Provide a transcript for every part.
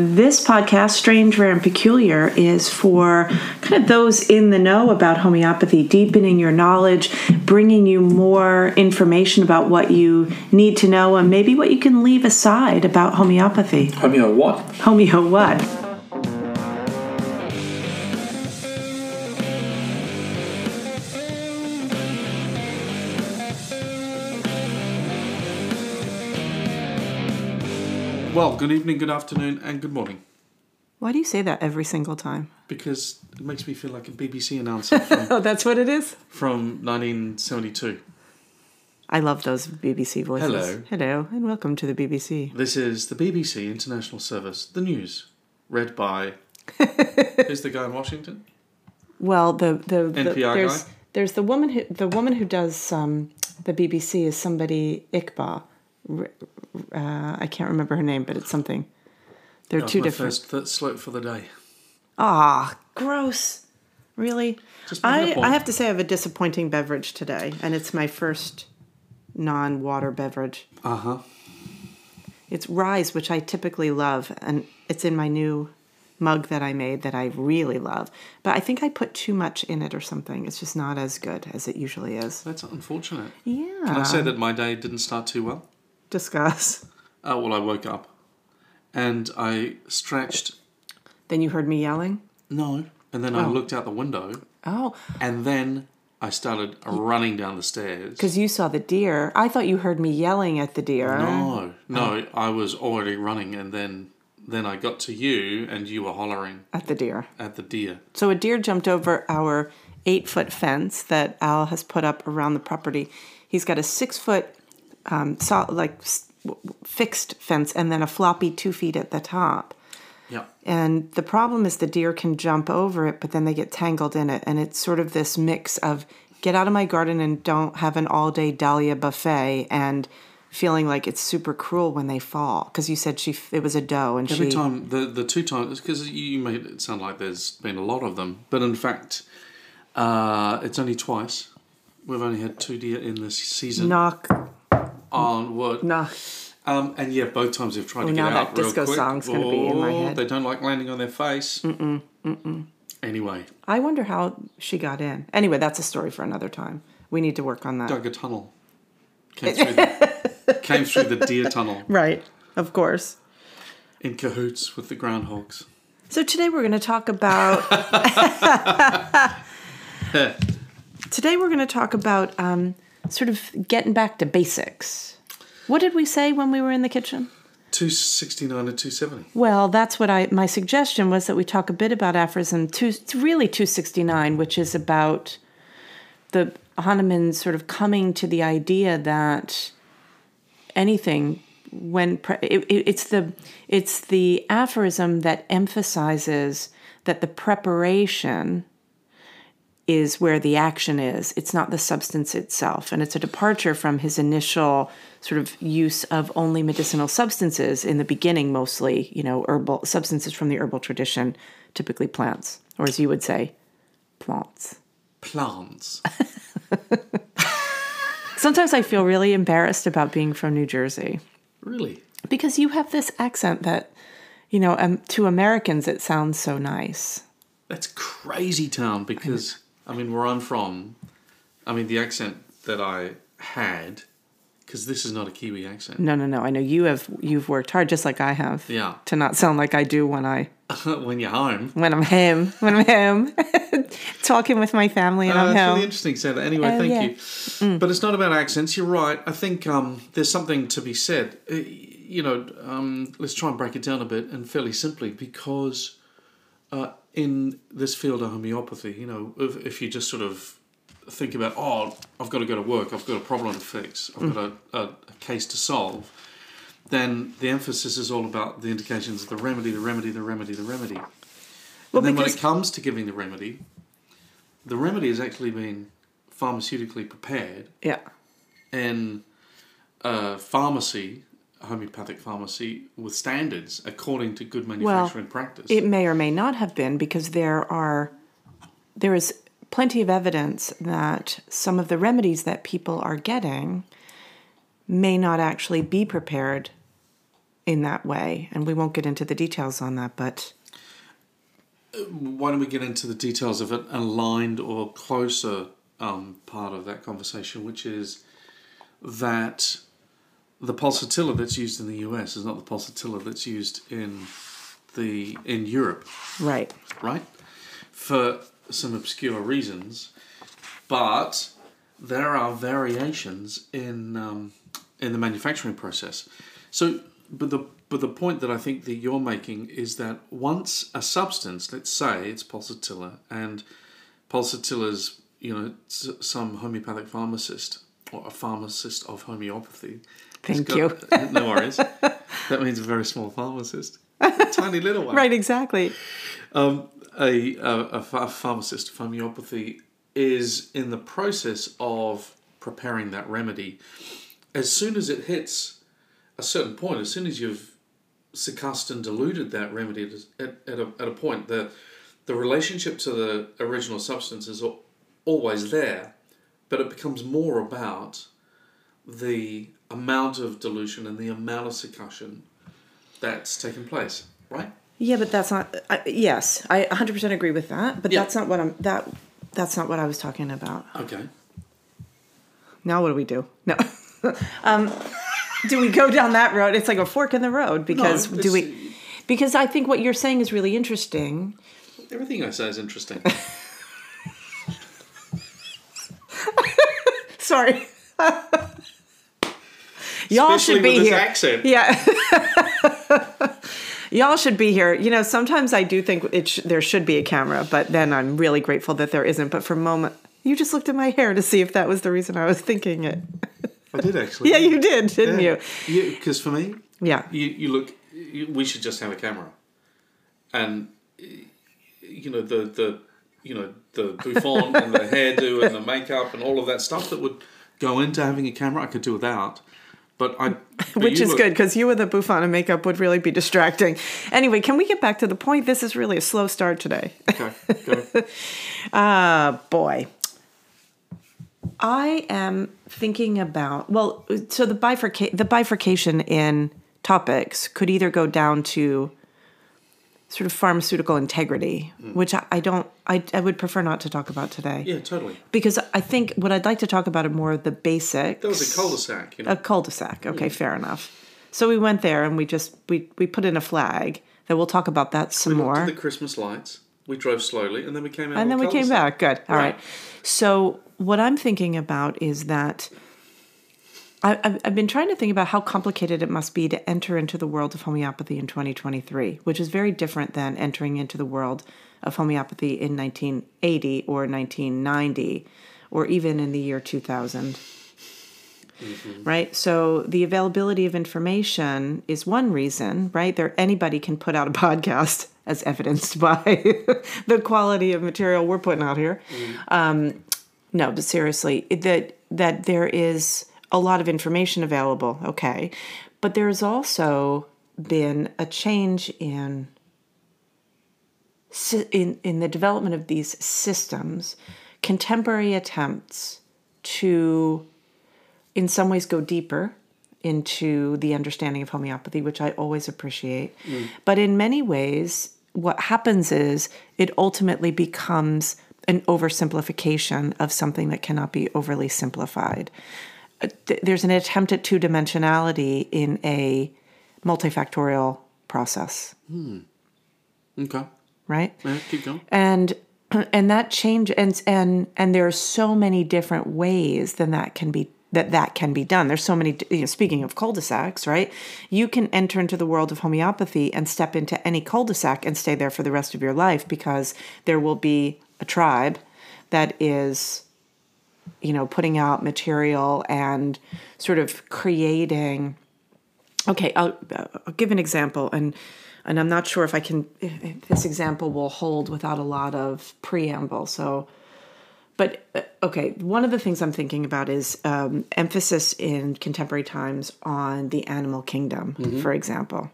This podcast, Strange, Rare, and Peculiar, is for kind of those in the know about homeopathy, deepening your knowledge, bringing you more information about what you need to know, and maybe what you can leave aside about homeopathy. Homeo what? Homeo what? Well, good evening, good afternoon, and good morning. Why do you say that every single time? Because it makes me feel like a BBC announcer from, Oh, that's what it is? from 1972. I love those BBC voices. Hello. Hello, and welcome to the BBC. This is the BBC International Service, the news, read by. Who's the guy in Washington? Well, the the, the NPR there's guy? there's the woman who the woman who does um, the BBC is somebody Iqbal. Uh, I can't remember her name, but it's something. They're two my different. First, first slope for the day. Ah, gross. Really? Just I. I have to say I have a disappointing beverage today, and it's my first non-water beverage. Uh huh. It's Rise, which I typically love, and it's in my new mug that I made that I really love. But I think I put too much in it or something. It's just not as good as it usually is. That's unfortunate. Yeah. Can I say that my day didn't start too well? Discuss. Uh, well, I woke up and I stretched. Then you heard me yelling. No. And then I looked out the window Oh, and then I started running down the stairs. because you saw the deer. I thought you heard me yelling at the deer. No, no, I was already running, and then then I got to you, and you were hollering At the deer. at the deer. So a deer jumped over our eight foot fence that Al has put up around the property. He's got a six foot, um, so, like s- w- w- fixed fence, and then a floppy two feet at the top. Yeah, And the problem is the deer can jump over it, but then they get tangled in it. And it's sort of this mix of get out of my garden and don't have an all day dahlia buffet and feeling like it's super cruel when they fall. Because you said she it was a doe and every she. time the the two times because you made it sound like there's been a lot of them, but in fact, uh, it's only twice. We've only had two deer in this season Knock, on wood. knock. Um, and yeah, both times they've tried Oh, to get now that out real disco quick. song's gonna be in my Oh, head. They don't like landing on their face. Mm-mm, mm-mm. Anyway, I wonder how she got in. Anyway, that's a story for another time. We need to work on that. dug a tunnel. Came through the, came through the deer tunnel Right, of course. in cahoots with the groundhogs. So today we're going to talk about. today we're going to talk about um, sort of getting back to basics. What did we say when we were in the kitchen? 269 and 270. Well, that's what I. My suggestion was that we talk a bit about aphorism two. It's really two sixty nine, which is about the Hahnemann sort of coming to the idea that anything when pre- it, it, it's the it's the aphorism that emphasizes that the preparation is where the action is. It's not the substance itself. And it's a departure from his initial sort of use of only medicinal substances in the beginning, mostly, you know, herbal substances from the herbal tradition, typically plants, or as you would say, plants. Plants. Sometimes I feel really embarrassed about being from New Jersey really? because you have this accent that, you know, um, to Americans it sounds so nice. That's crazy town because, I mean, where I'm from, I mean, the accent that I had, because this is not a Kiwi accent. No, no, no. I know you have you've worked hard just like I have. Yeah. To not sound like I do when I when you're home. when I'm home, when I'm home, talking with my family and Uh, I'm really home. interesting to say that. Anyway, Oh, thank yeah. you. But it's not about accents. You're right. I think um, there's something to be said. Uh, you know, um, let's try and break it down a bit and fairly simply because uh, in this field of homeopathy, you know, if, if you just sort of think about, oh, I've got to go to work, I've got a problem to fix, I've mm. got a, a, a case to solve, then the emphasis is all about the indications of the remedy, the remedy, the remedy, the remedy. Well, and then when it comes to giving the remedy, the remedy has actually been pharmaceutically prepared Yeah. And a pharmacy, homeopathic pharmacy, with standards according to good manufacturing practice. It may or may not have been because there are there is plenty of evidence that some of the remedies that people are getting may not actually be prepared in that way. And we won't get into the details on that, but Why don't we get into the details of an aligned or closer um, part of that conversation, which is that the pulsatilla that's used in the US is not the pulsatilla that's used in the in Europe, right. right? For some obscure reasons, but there are variations in um, in the manufacturing process. So, but the but the point that I think that you're making is that once a substance, let's say it's pulsatilla, and pulsatilla's you know some homeopathic pharmacist or a pharmacist of homeopathy. Thank you. no worries. that means a very small pharmacist, a tiny little one Right, exactly. um, a, a, a ph- pharmacist of homeopathy is in the process of preparing that remedy. As soon as it hits a certain point, as soon as you've succussed and diluted that remedy at, at, a, at a point, the, the relationship to the original substance is always there, but it becomes more about the amount of dilution and the amount of succussion that's taken place, right? Yeah, but that's not. I, yes, I 100% agree with that. But Yeah. that's not what I'm. That that's not what I was talking about. Okay. Now what do we do? No. um, do we go down that road? It's like a fork in the road because No, do we? Because I think what you're saying is really interesting. Everything I say is interesting. Sorry. Y'all should be here. accent. Yeah. Y'all should be here. You know, sometimes I do think it sh- there should be a camera, but then I'm really grateful that there isn't. But for a moment, you just looked at my hair to see if that was the reason I was thinking it. I did actually. Yeah, you did, didn't you? Yeah, because for me, Yeah. you, you look. You, we should just have a camera, and you know the the you know the bouffant and the hairdo and the makeup and all of that stuff that would go into having a camera. I could do without, but I. but Which is look- good because you with a bouffant and makeup would really be distracting. Anyway, can we get back to the point? This is really a slow start today. Okay, go. Ah, boy. I am thinking about well, so the bifurca- the bifurcation in topics could either go down to sort of pharmaceutical integrity, mm. which I, I don't, I, I would prefer not to talk about today, Yeah, totally. because I think what I'd like to talk about are more of the basics. That was a cul-de-sac. You know. A cul-de-sac. Okay, mm. fair enough. So we went there and we just we we put in a flag that we'll talk about that some we more. the Christmas lights. We drove slowly, and then we came out. and then we came cul-de-sac. back. Good. All right. Right. So what I'm thinking about is that I, I've, I've been trying to think about how complicated it must be to enter into the world of homeopathy in 2023, which is very different than entering into the world of homeopathy in 1980 or 1990 or even in the year 2000 right? So the availability of information is one reason right? There anybody can put out a podcast as evidenced by the quality of material we're putting out here. Um, no but seriously that that there is a lot of information available okay but there's also been a change in in in the development of these systems contemporary attempts to in some ways go deeper into the understanding of homeopathy, which I always appreciate. Mm. But in many ways, what happens is it ultimately becomes an oversimplification of something that cannot be overly simplified. Th- There's an attempt at two dimensionality in a multifactorial process, hmm. Okay. right? Yeah, keep going. and and that change and and and there are so many different ways then that can be that that can be done there's so many you know, speaking of cul-de-sacs right you can enter into the world of homeopathy and step into any cul-de-sac and stay there for the rest of your life because there will be a tribe that is you know putting out material and sort of creating okay I'll, I'll give an example and and i'm not sure if i can if this example will hold without a lot of preamble so but uh, okay one of the things i'm thinking about is um, emphasis in contemporary times on the animal kingdom for example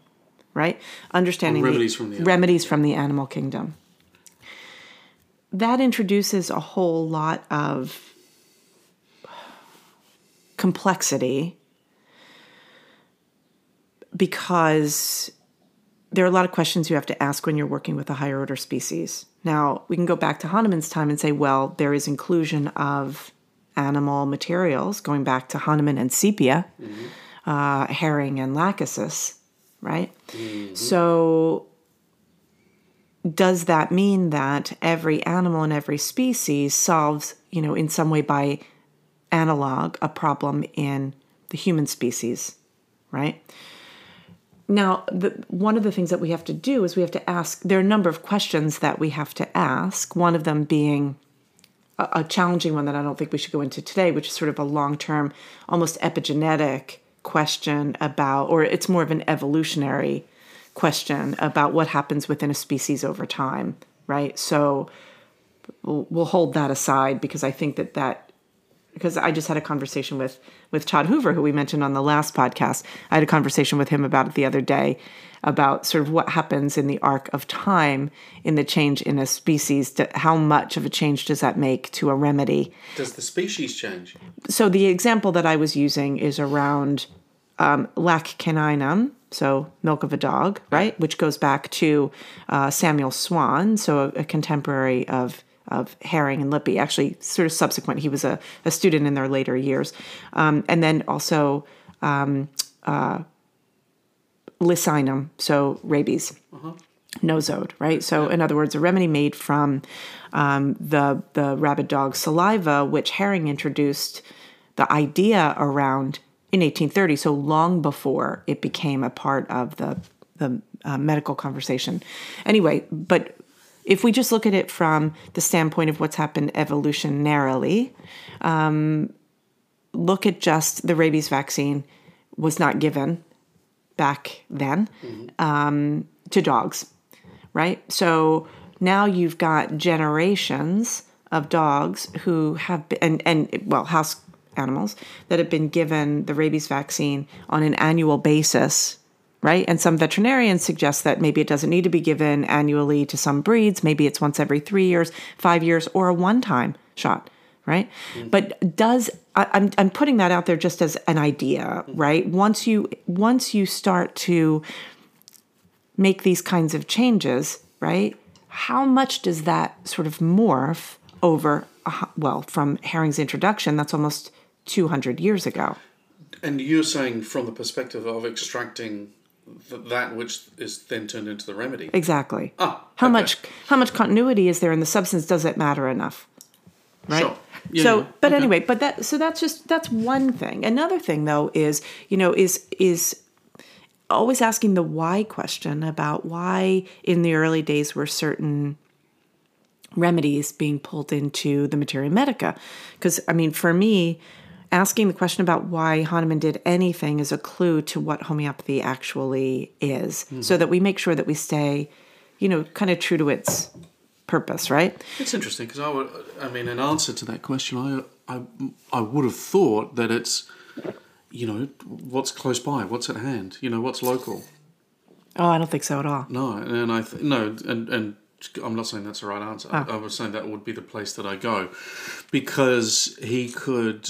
right? Understanding On the- from the animal remedies from the animal kingdom. That introduces a whole lot of complexity because there are a lot of questions you have to ask when you're working with a higher order species. Now, we can go back to Hahnemann's time and say, well, there is inclusion of animal materials going back to Hahnemann and sepia, uh, Hering and lachesis, right? So, does that mean that every animal in every species solves, you know, in some way by analog a problem in the human species, right? Now, the, one of the things that we have to do is we have to ask, there are a number of questions that we have to ask, one of them being a, a challenging one that I don't think we should go into today, which is sort of a long term, almost epigenetic question about, or it's more of an evolutionary question about what happens within a species over time, right? So we'll, we'll hold that aside because I think that that because I just had a conversation with with Todd Hoover, who we mentioned on the last podcast. I had a conversation with him about it the other day about sort of what happens in the arc of time in the change in a species. To, how much of a change does that make to a remedy? Does the species change? So the example that I was using is around um, lac caninum, so milk of a dog, right, which goes back to uh, Samuel Swan, so a, a contemporary of of Hering and Lippe, actually sort of subsequent. He was a, a student in their later years. Um, and then also um, uh, Lyssinum, so rabies. Nosode, right? So, in other words, a remedy made from um, the the rabid dog saliva, which Hering introduced the idea around in 1830, so long before it became a part of the the uh, medical conversation. Anyway, but if we just look at it from the standpoint of what's happened evolutionarily, um, look at just the rabies vaccine was not given back then um, to dogs, right? So now you've got generations of dogs who have been, and, and well, house animals that have been given the rabies vaccine on an annual basis right? And some veterinarians suggest that maybe it doesn't need to be given annually to some breeds. Maybe it's once every three years, five years, or a one time shot, right? Mm-hmm. But does I, I'm I'm putting that out there just as an idea, mm-hmm. right? Once you once you start to make these kinds of changes, right? How much does that sort of morph over? a Well, from Hering's introduction, that's almost 200 years ago. And you're saying from the perspective of extracting that which is then turned into the remedy. Exactly. Ah, how okay. much how much continuity is there in the substance? Does it matter enough? Right. Sure. Yeah, so, yeah. but Okay. anyway, but that so that's just that's one thing. Another thing though is you know is is always asking the why question about why in the early days were certain remedies being pulled into the materia medica because i mean for me asking the question about why hahnemann did anything is a clue to what homeopathy actually is so that we make sure that we stay you know kind of true to its purpose right It's interesting because I would, I mean, in answer to that question, I, I, I would have thought that it's, you know, what's close by, what's at hand, you know, what's local. oh i don't think so at all No, and I th- no, and and I'm not saying that's the right answer. Ah. I was saying that would be the place that I go, because he could,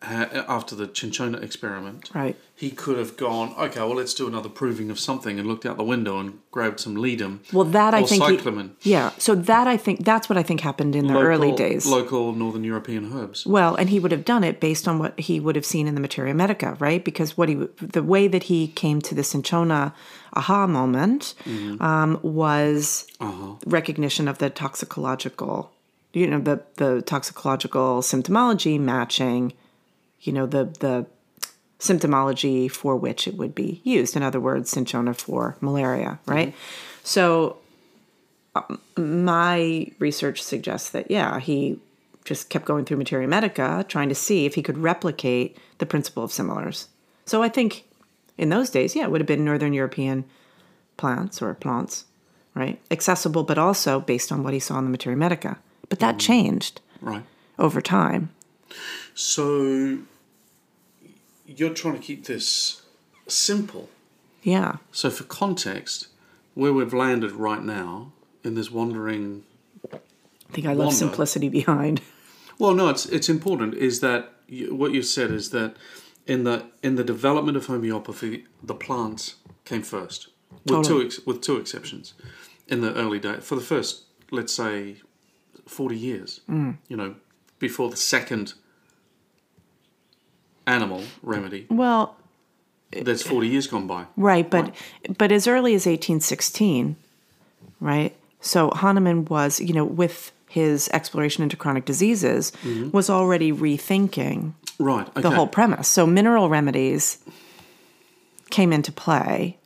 Uh, after the Cinchona experiment, right he could have gone, okay, well, let's do another proving of something, and looked out the window and grabbed some Ledum. well that i think he- yeah so that i think that's what i think happened in the early days local Northern European herbs. Well, and he would have done it based on what he would have seen in the Materia Medica, right? Because what he, the way that he came to the Cinchona aha moment mm-hmm. um, was uh-huh. recognition of the toxicological, you know, the the toxicological symptomology matching, you know, the the symptomology for which it would be used. In other words, Cinchona for malaria, mm-hmm. right? So um, my research suggests that yeah he just kept going through materia medica trying to see if he could replicate the principle of similars so i think in those days yeah it would have been northern european plants or plants right accessible but also based on what he saw in the materia medica but that mm-hmm. changed Right. over time So you're trying to keep this simple. yeah So for context, where we've landed right now in this wandering i think i left simplicity behind Well, no, it's it's important. Is that you, what you said is that in the in the development of homeopathy, the plants came first, with Totally. two ex- with two exceptions. In the early days, for the first, let's say, forty years, mm. you know, before the second animal remedy, Well, that's forty years gone by. right, but but as early as 1816, right? So Hahnemann was, you know, with his exploration into chronic diseases, was already rethinking Right. Okay. the whole premise. So mineral remedies came into play.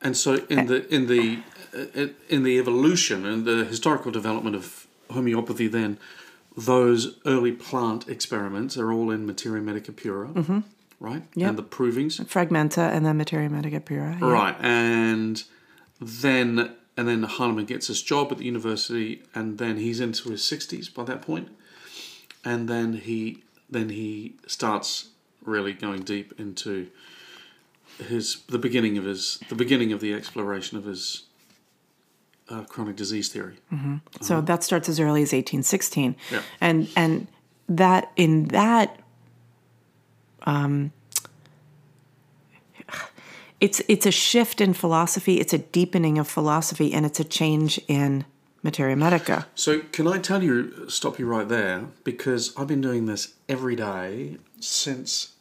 And so in the in the uh, in the evolution and the historical development of homeopathy, then those early plant experiments are all in Materia Medica Pura, mm-hmm. right? Yeah. And the provings, Fragmenta and then Materia Medica Pura. yeah. right? And then and then Hahnemann gets his job at the university, and then he's into his sixties by that point, and then he then he starts really going deep into his the beginning of his the beginning of the exploration of his uh, chronic disease theory. So that starts as early as 1816. Yeah. And and that in that um it's it's a shift in philosophy, it's a deepening of philosophy and it's a change in materia medica. So can I tell you stop you right there because I've been doing this every day since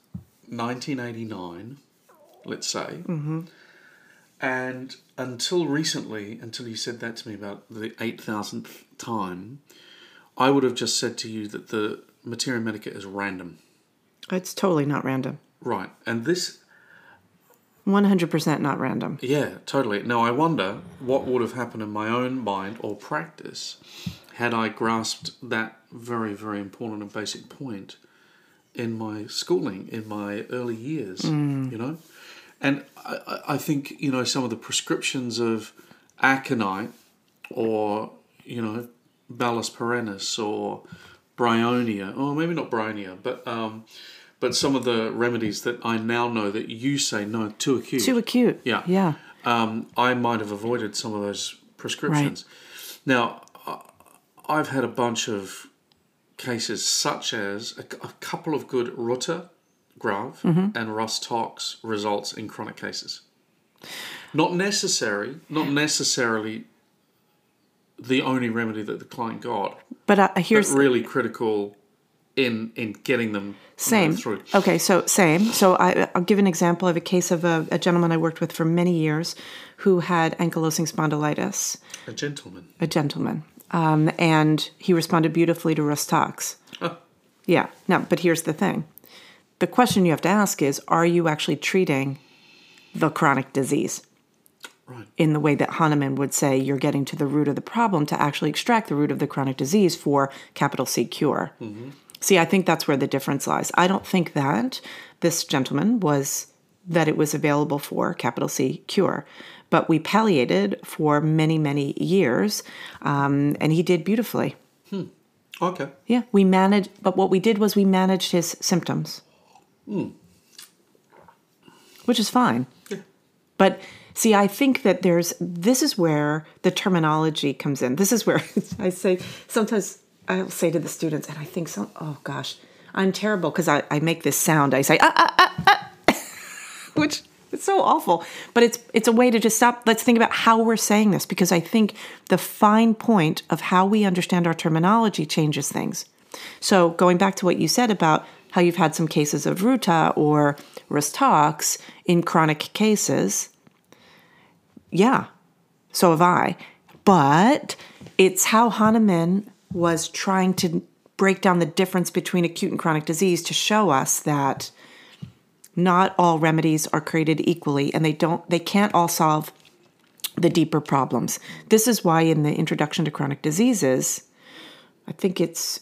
1989, let's say. Mm-hmm. And until recently, until you said that to me about the 8,000th time, I would have just said to you that the materia medica is random. It's totally not random. Right. And this 100% not random. Yeah, totally. Now, I wonder what would have happened in my own mind or practice had I grasped that very, very important and basic point in my schooling, in my early years, mm. you know? And I, I- think, you know, some of the prescriptions of aconite or, you know, Bellis perennis or bryonia, or maybe not bryonia, but um, but some of the remedies that I now know that you say no too acute. Too acute. Yeah. Yeah. um, I might have avoided some of those prescriptions. Now, I- I've had a bunch of cases such as a, a couple of good Ruta, Grav, Mm-hmm. and Rhus tox results in chronic cases. Not necessary, not necessarily the only remedy that the client got, But uh, but here's really critical in in getting them Same. through. Okay, so same. So I, I'll give an example of a case of a, a gentleman I worked with for many years who had ankylosing spondylitis, A gentleman. a gentleman, um, and he responded beautifully to Rhus tox. Oh. Yeah. Now, but here's the thing: the question you have to ask is, are you actually treating the chronic disease? Right. in the way that Hahnemann would say you're getting to the root of the problem to actually extract the root of the chronic disease for capital C cure. See, I think that's where the difference lies. I don't think that this gentleman was that it was available for capital C cure, but we palliated for many, many years, um, and he did beautifully. Okay. Yeah, we managed, but what we did was we managed his symptoms, which is fine. But see, I think that there's this is where the terminology comes in. This is where I say sometimes I'll say to the students, and I think some, oh gosh, I'm terrible because I, I make this sound. I say, ah, ah, ah, ah, which it's so awful. But it's it's a way to just stop. Let's think about how we're saying this because I think the fine point of how we understand our terminology changes things. So going back to what you said about how you've had some cases of Ruta or Rhus tox in chronic cases, yeah, so have I. But it's how Hahnemann was trying to break down the difference between acute and chronic disease to show us that not all remedies are created equally and they don't they can't all solve the deeper problems. This is why in the introduction to chronic diseases, I think it's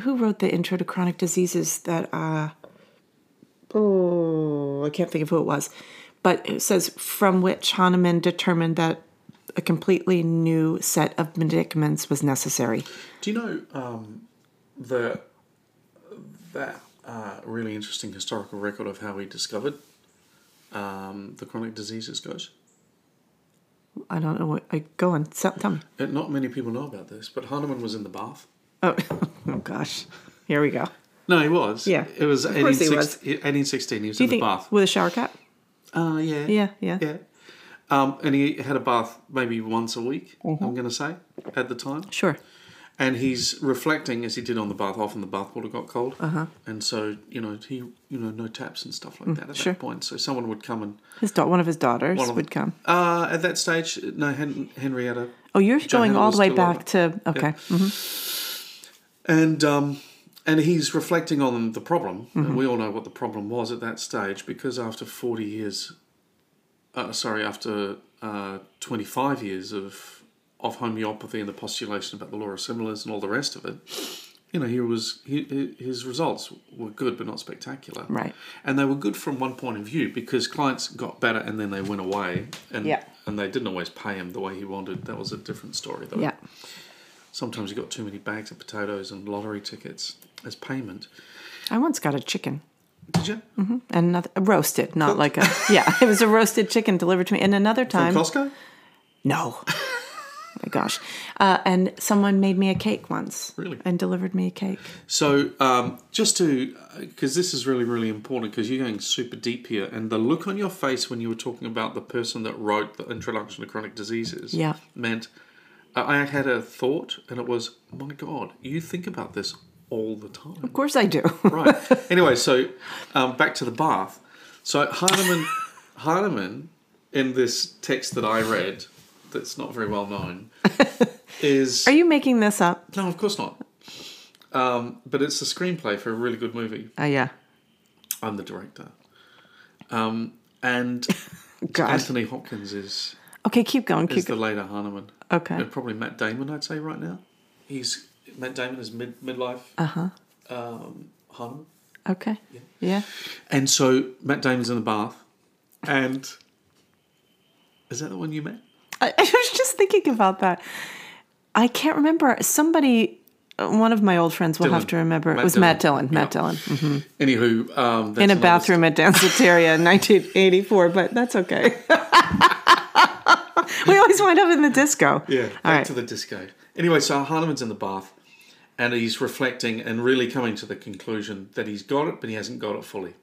who wrote the intro to chronic diseases that uh oh I can't think of who it was. But it says from which Hahnemann determined that a completely new set of medicaments was necessary. Do you know um, the that uh, really interesting historical record of how he discovered um, the chronic diseases goes? I don't know what I go on, tell tell me. Uh, not many people know about this, but Hahnemann was in the bath, Oh, oh gosh. Here we go. No, he was. Yeah. It was Of course he 1816 1816. He was Do you in the think bath. with a shower cap? Uh, yeah. Yeah, yeah. Yeah. Um, and he had a bath maybe once a week, Mm-hmm. I'm going to say, at the time. Sure. And he's reflecting as he did on the bath. Often the bath water got cold, uh-huh. and so you know he you know no taps and stuff like that at Mm, sure. that point. So someone would come and His da- one of his daughters of would come. uh, at that stage, no Hen- Henrietta, Oh, you're going all the way back to okay. mhm. And um, and he's reflecting on the problem. Mm-hmm. And we all know what the problem was at that stage because after forty years, uh, sorry, after uh, twenty five years of of homeopathy and the postulation about the law of similars and all the rest of it, you know, he was he, his results were good but not spectacular. Right. And they were good from one point of view because clients got better and then they went away and Yeah. and they didn't always pay him the way he wanted. That was a different story though. Yeah. Sometimes you got too many bags of potatoes and lottery tickets as payment. I once got a chicken Did you? and another roasted, not like a yeah. It was a roasted chicken delivered to me. And another From time, Costco? no. Oh my gosh. Uh, and someone made me a cake once. Really? And delivered me a cake. So, um, just to, because this is really, really important, because you're going super deep here, and the look on your face when you were talking about the person that wrote the Introduction to Chronic Diseases Yeah. meant uh, I had a thought, and it was, my God, you think about this all the time. Of course I do. right. Anyway, so um, back to the bath. So Hahnemann, Hahnemann, in this text that I read, that's not very well known, is Are you making this up? no, of course not. Um, but it's a screenplay for a really good movie. Oh yeah. I'm the director, um, and. Anthony Hopkins is Okay, keep going. is Keep the later Hahnemann. Okay. And probably Matt Damon, I'd say right now. He's Matt Damon is mid midlife. Uh huh. Um, Hahnemann. Okay. Yeah. And so Matt Damon's in the bath, and is that the one you met? I, I was just thinking about that. I can't remember. Somebody, one of my old friends will have to remember. Matt it was Dillon. Matt Dillon. Matt Yeah. Dillon. Mhm. Anywho, um, In a bathroom at Danceteria in 1984, but that's okay. we always wind up in the disco. Yeah, back right. to the disco. Anyway, so Hahnemann's in the bath and he's reflecting and really coming to the conclusion that he's got it, but he hasn't got it fully.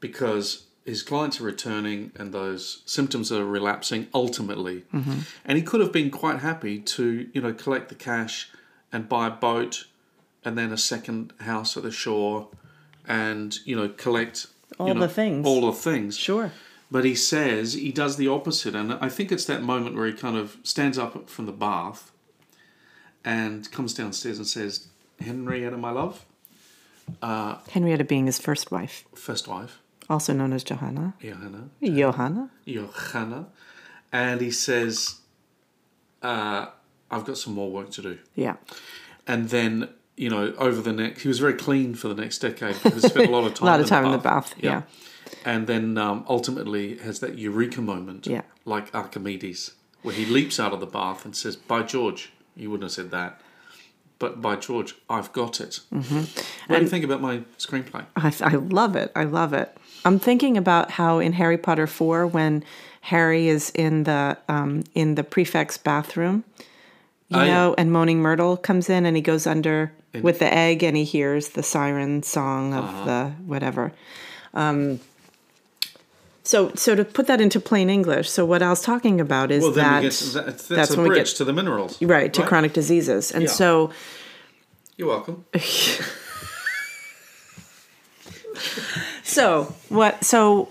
Because his clients are returning and those symptoms are relapsing ultimately. Mm-hmm. And he could have been quite happy to, you know, collect the cash and buy a boat and then a second house at the shore and, you know, collect All you know, the things. All the things. Sure. But he says he does the opposite, and I think it's that moment where he kind of stands up from the bath and comes downstairs and says, "Henrietta, my love, Henrietta being his first wife, first wife, also known as Johanna. Johanna, Johanna. Johanna," and he says, uh, "I've got some more work to do." Yeah. And then you know, over the next, he was very clean for the next decade because he spent a lot of time, A lot of time in the bath. Yeah. And then um, ultimately has that eureka moment, Yeah. like Archimedes, where he leaps out of the bath and says, "By George!" You wouldn't have said that, but by George, I've got it. Mm-hmm. What do you think about my screenplay? I, I love it. I love it. I'm thinking about how in Harry Potter 4, when Harry is in the um, in the prefect's bathroom, you Oh, yeah. know, and Moaning Myrtle comes in and he goes under with the egg and he hears the siren song of Uh-huh. the whatever. Um, so, so to put that into plain English, so what I was talking about is Well, that get that, that's, that's a when we bridge get- to the minerals, right to chronic diseases, and Yeah. so You're welcome. So what? So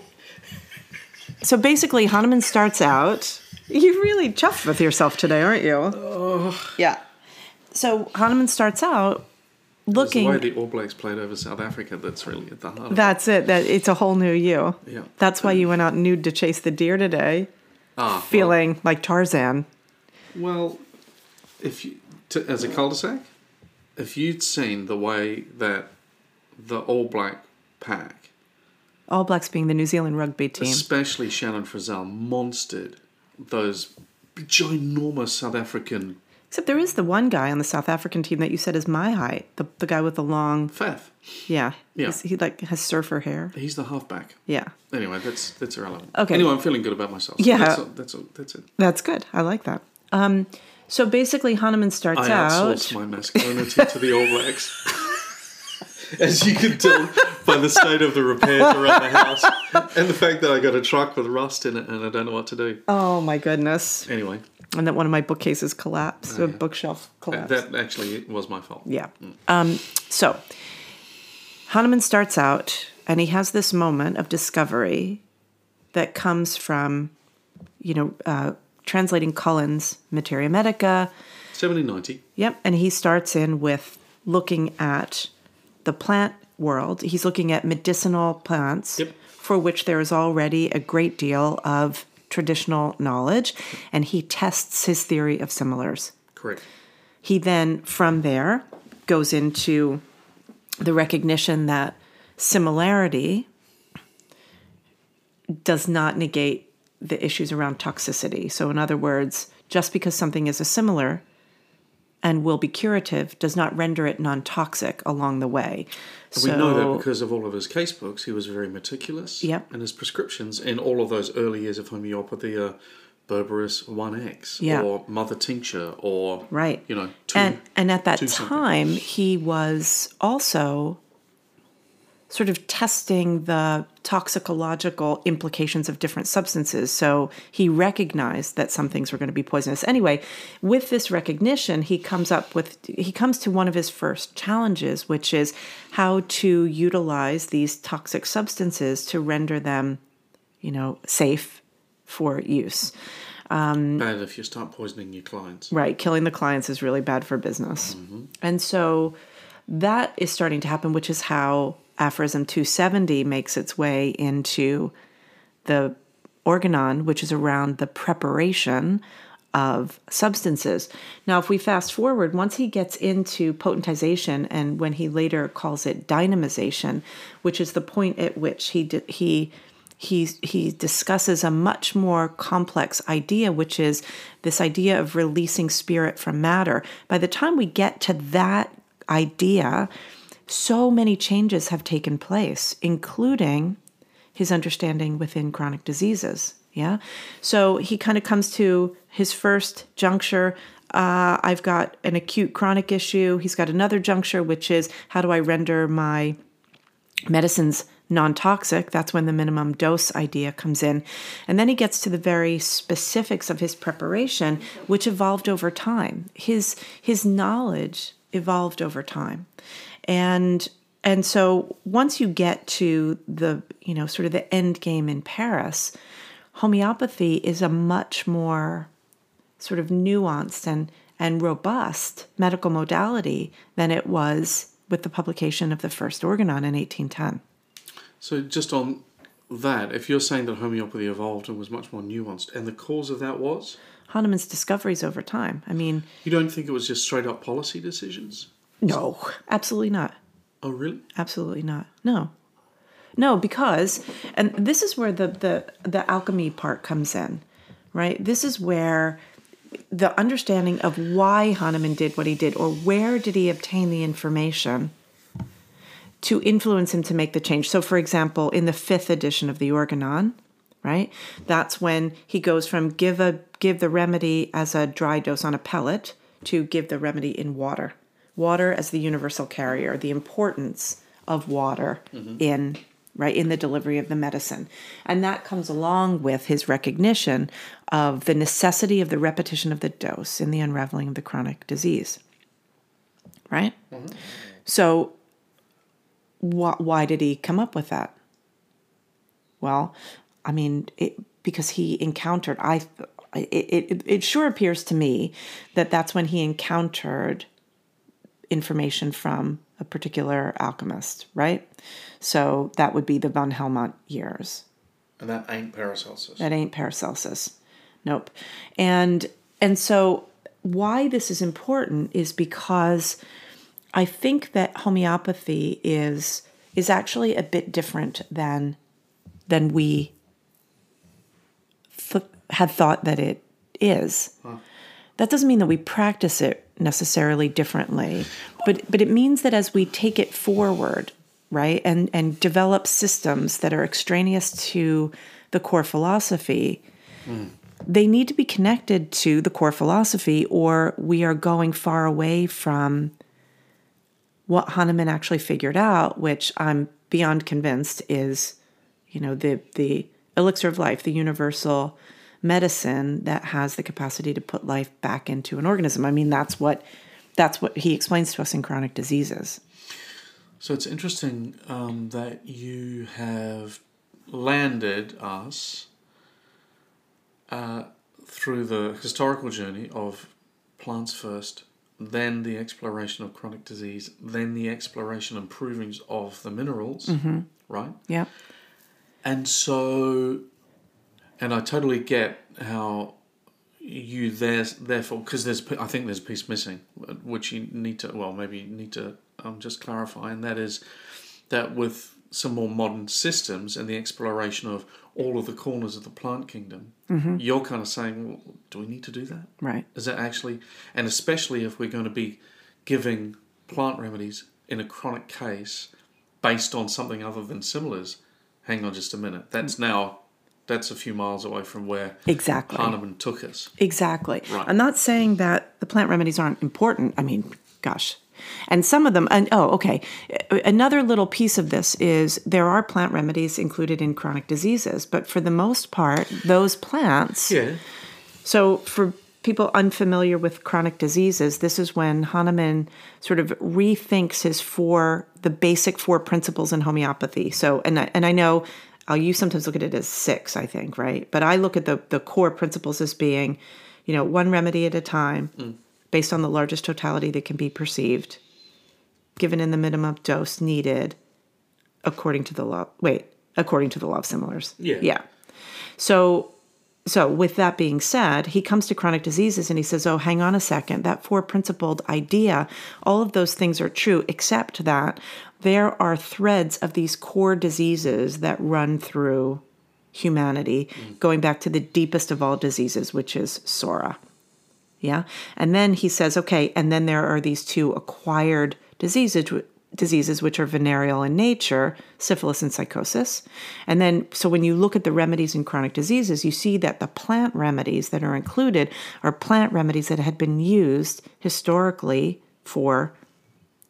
so basically, Hahnemann starts out. You're really chuffed with yourself today, aren't you? Yeah. So Hahnemann starts out It's looking. the way the All Blacks played over South Africa that's really at the heart. of it. that's it. That it's a whole new you. Yeah. That's why you went out nude to chase the deer today, Ah, well- feeling like Tarzan. Well, if you to, as a cul-de-sac, if you'd seen the way that the All Black pack, All Blacks being the New Zealand rugby team. especially Shannon Frizzell, monstered those ginormous South African Except there is the one guy on the South African team that you said is my height. The the guy with the long. Faf. Yeah. Yeah. He's- He like has surfer hair. He's the halfback. Yeah. Anyway, that's that's irrelevant. Okay. Anyway, I'm feeling good about myself. Yeah. That's all, that's, all, that's it. That's good. I like that. Um, so basically, Hahnemann starts I out. outsourced my masculinity to the All Blacks. as you can tell by the state of the repairs around the house and the fact that I got a truck with rust in it and I don't know what to do. Oh my goodness! Anyway, And that one of my bookcases collapsed. the bookshelf collapsed. that actually was my fault. Yeah. Um, so Hahnemann starts out and he has this moment of discovery that comes from, you know, uh, translating Cullen's Materia Medica. 1790. Yep. And he starts in with looking at the plant world. He's looking at medicinal plants Yep. for which there is already a great deal of traditional knowledge. And he tests his theory of similars. Correct. He then, from there, goes into the recognition that similarity does not negate the issues around toxicity. So, in other words, just because something is a similar and will be curative does not render it non toxic along the way. We know that because of all of his case books, he was very meticulous. Yep. And his prescriptions in all of those early years of homeopathy are Berberis 1X Yeah. or Mother Tincture or, Right. you know, two, and and at that two something. time he was also sort of testing the toxicological implications of different substances so he recognized that some things were going to be poisonous anyway with this recognition he comes up with he comes to one of his first challenges which is how to utilize these toxic substances to render them you know safe for use Um, bad if you start poisoning your clients. Right. Killing the clients is really bad for business. And so that is starting to happen, which is how aphorism 270 makes its way into the organon, which is around the preparation of substances. Now, if we fast forward, once he gets into potentization and when he later calls it dynamization, which is the point at which he he he he discusses a much more complex idea which is this idea of releasing spirit from matter by the time we get to that idea so many changes have taken place including his understanding within chronic diseases yeah? So he kind of comes to his first juncture uh, i've got an acute chronic issue. He's got another juncture which is how do i render my medicine's non-toxic? That's when the minimum dose idea comes in. And then he gets to the very specifics of his preparation which evolved over time. His his knowledge evolved over time and and so once you get to the you know sort of the end game in paris homeopathy is a much more sort of nuanced and and robust medical modality than it was with the publication of the first organon in 1810 So just on that, if you're saying that homeopathy evolved and was much more nuanced, and the cause of that was, Hahnemann's discoveries over time. I mean, you don't think it was just straight up policy decisions? No, absolutely not. Oh, really? Absolutely not. No. No, because and this is where the the the alchemy part comes in, right? This is where the understanding of why Hahnemann did what he did or where did he obtain the information to influence him to make the change. So for example, in the 5th edition of the Organon, right? That's when he goes from give a give the remedy as a dry dose on a pellet to give the remedy in water. Water as the universal carrier, the importance of water mm-hmm. in right in the delivery of the medicine. And that comes along with his recognition of the necessity of the repetition of the dose in the unraveling of the chronic disease. Right? Mm-hmm. So wh- why did he come up with that? Well, I mean, it, because he encountered, I, it, it, it sure appears to me that that's when he encountered information from a particular alchemist, right? So that would be the van Helmont years. And that ain't Paracelsus. That ain't Paracelsus. Nope. And and so why this is important is because I think that homeopathy is is actually a bit different than than we th- had thought that it is. That doesn't mean that we practice it necessarily differently, but but it means that as we take it forward, right, and and develop systems that are extraneous to the core philosophy, hmm. they need to be connected to the core philosophy, or we are going far away from what Hahnemann actually figured out, which I'm beyond convinced is, you know, the the elixir of life, the universal medicine that has the capacity to put life back into an organism. I mean, that's what that's what he explains to us in chronic diseases. So it's interesting um, that you have landed us uh, through the historical journey of plants first, then the exploration of chronic disease, then the exploration and provings of the minerals, right? Yeah. And so, and I totally get how you there's therefore because there's I think there's a piece missing, which you need to well maybe you need to um, just clarify, and that is that with some more modern systems and the exploration of all of the corners of the plant kingdom, you're kind of saying, well, do we need to do that? Right. Is that actually, and especially if we're going to be giving plant remedies in a chronic case based on something other than similars, hang on just a minute. That's now, that's a few miles away from where Exactly. Hahnemann took us. Exactly. Right. I'm not saying that the plant remedies aren't important. I mean, gosh. And some of them, and oh, okay. Another little piece of this is there are plant remedies included in chronic diseases, but for the most part, those plants. Yeah. So for people unfamiliar with chronic diseases, this is when Hahnemann sort of rethinks his four, the basic four principles in homeopathy. So, and I, and I know uh, you sometimes look at it as six, I think, right? But I look at the the core principles as being, you know, one remedy at a time, based on the largest totality that can be perceived, given in the minimum dose needed, according to the law. Wait, according to the law of similars. Yeah. Yeah. So so with that being said, he comes to chronic diseases and he says, "Oh, hang on a second. That four principled idea, all of those things are true except that there are threads of these core diseases that run through humanity, mm. going back to the deepest of all diseases, which is Psora." Yeah. And then he says, okay, and then there are these two acquired diseases diseases which are venereal in nature, syphilis and sycosis. And then so when you look at the remedies in chronic diseases, you see that the plant remedies that are included are plant remedies that had been used historically for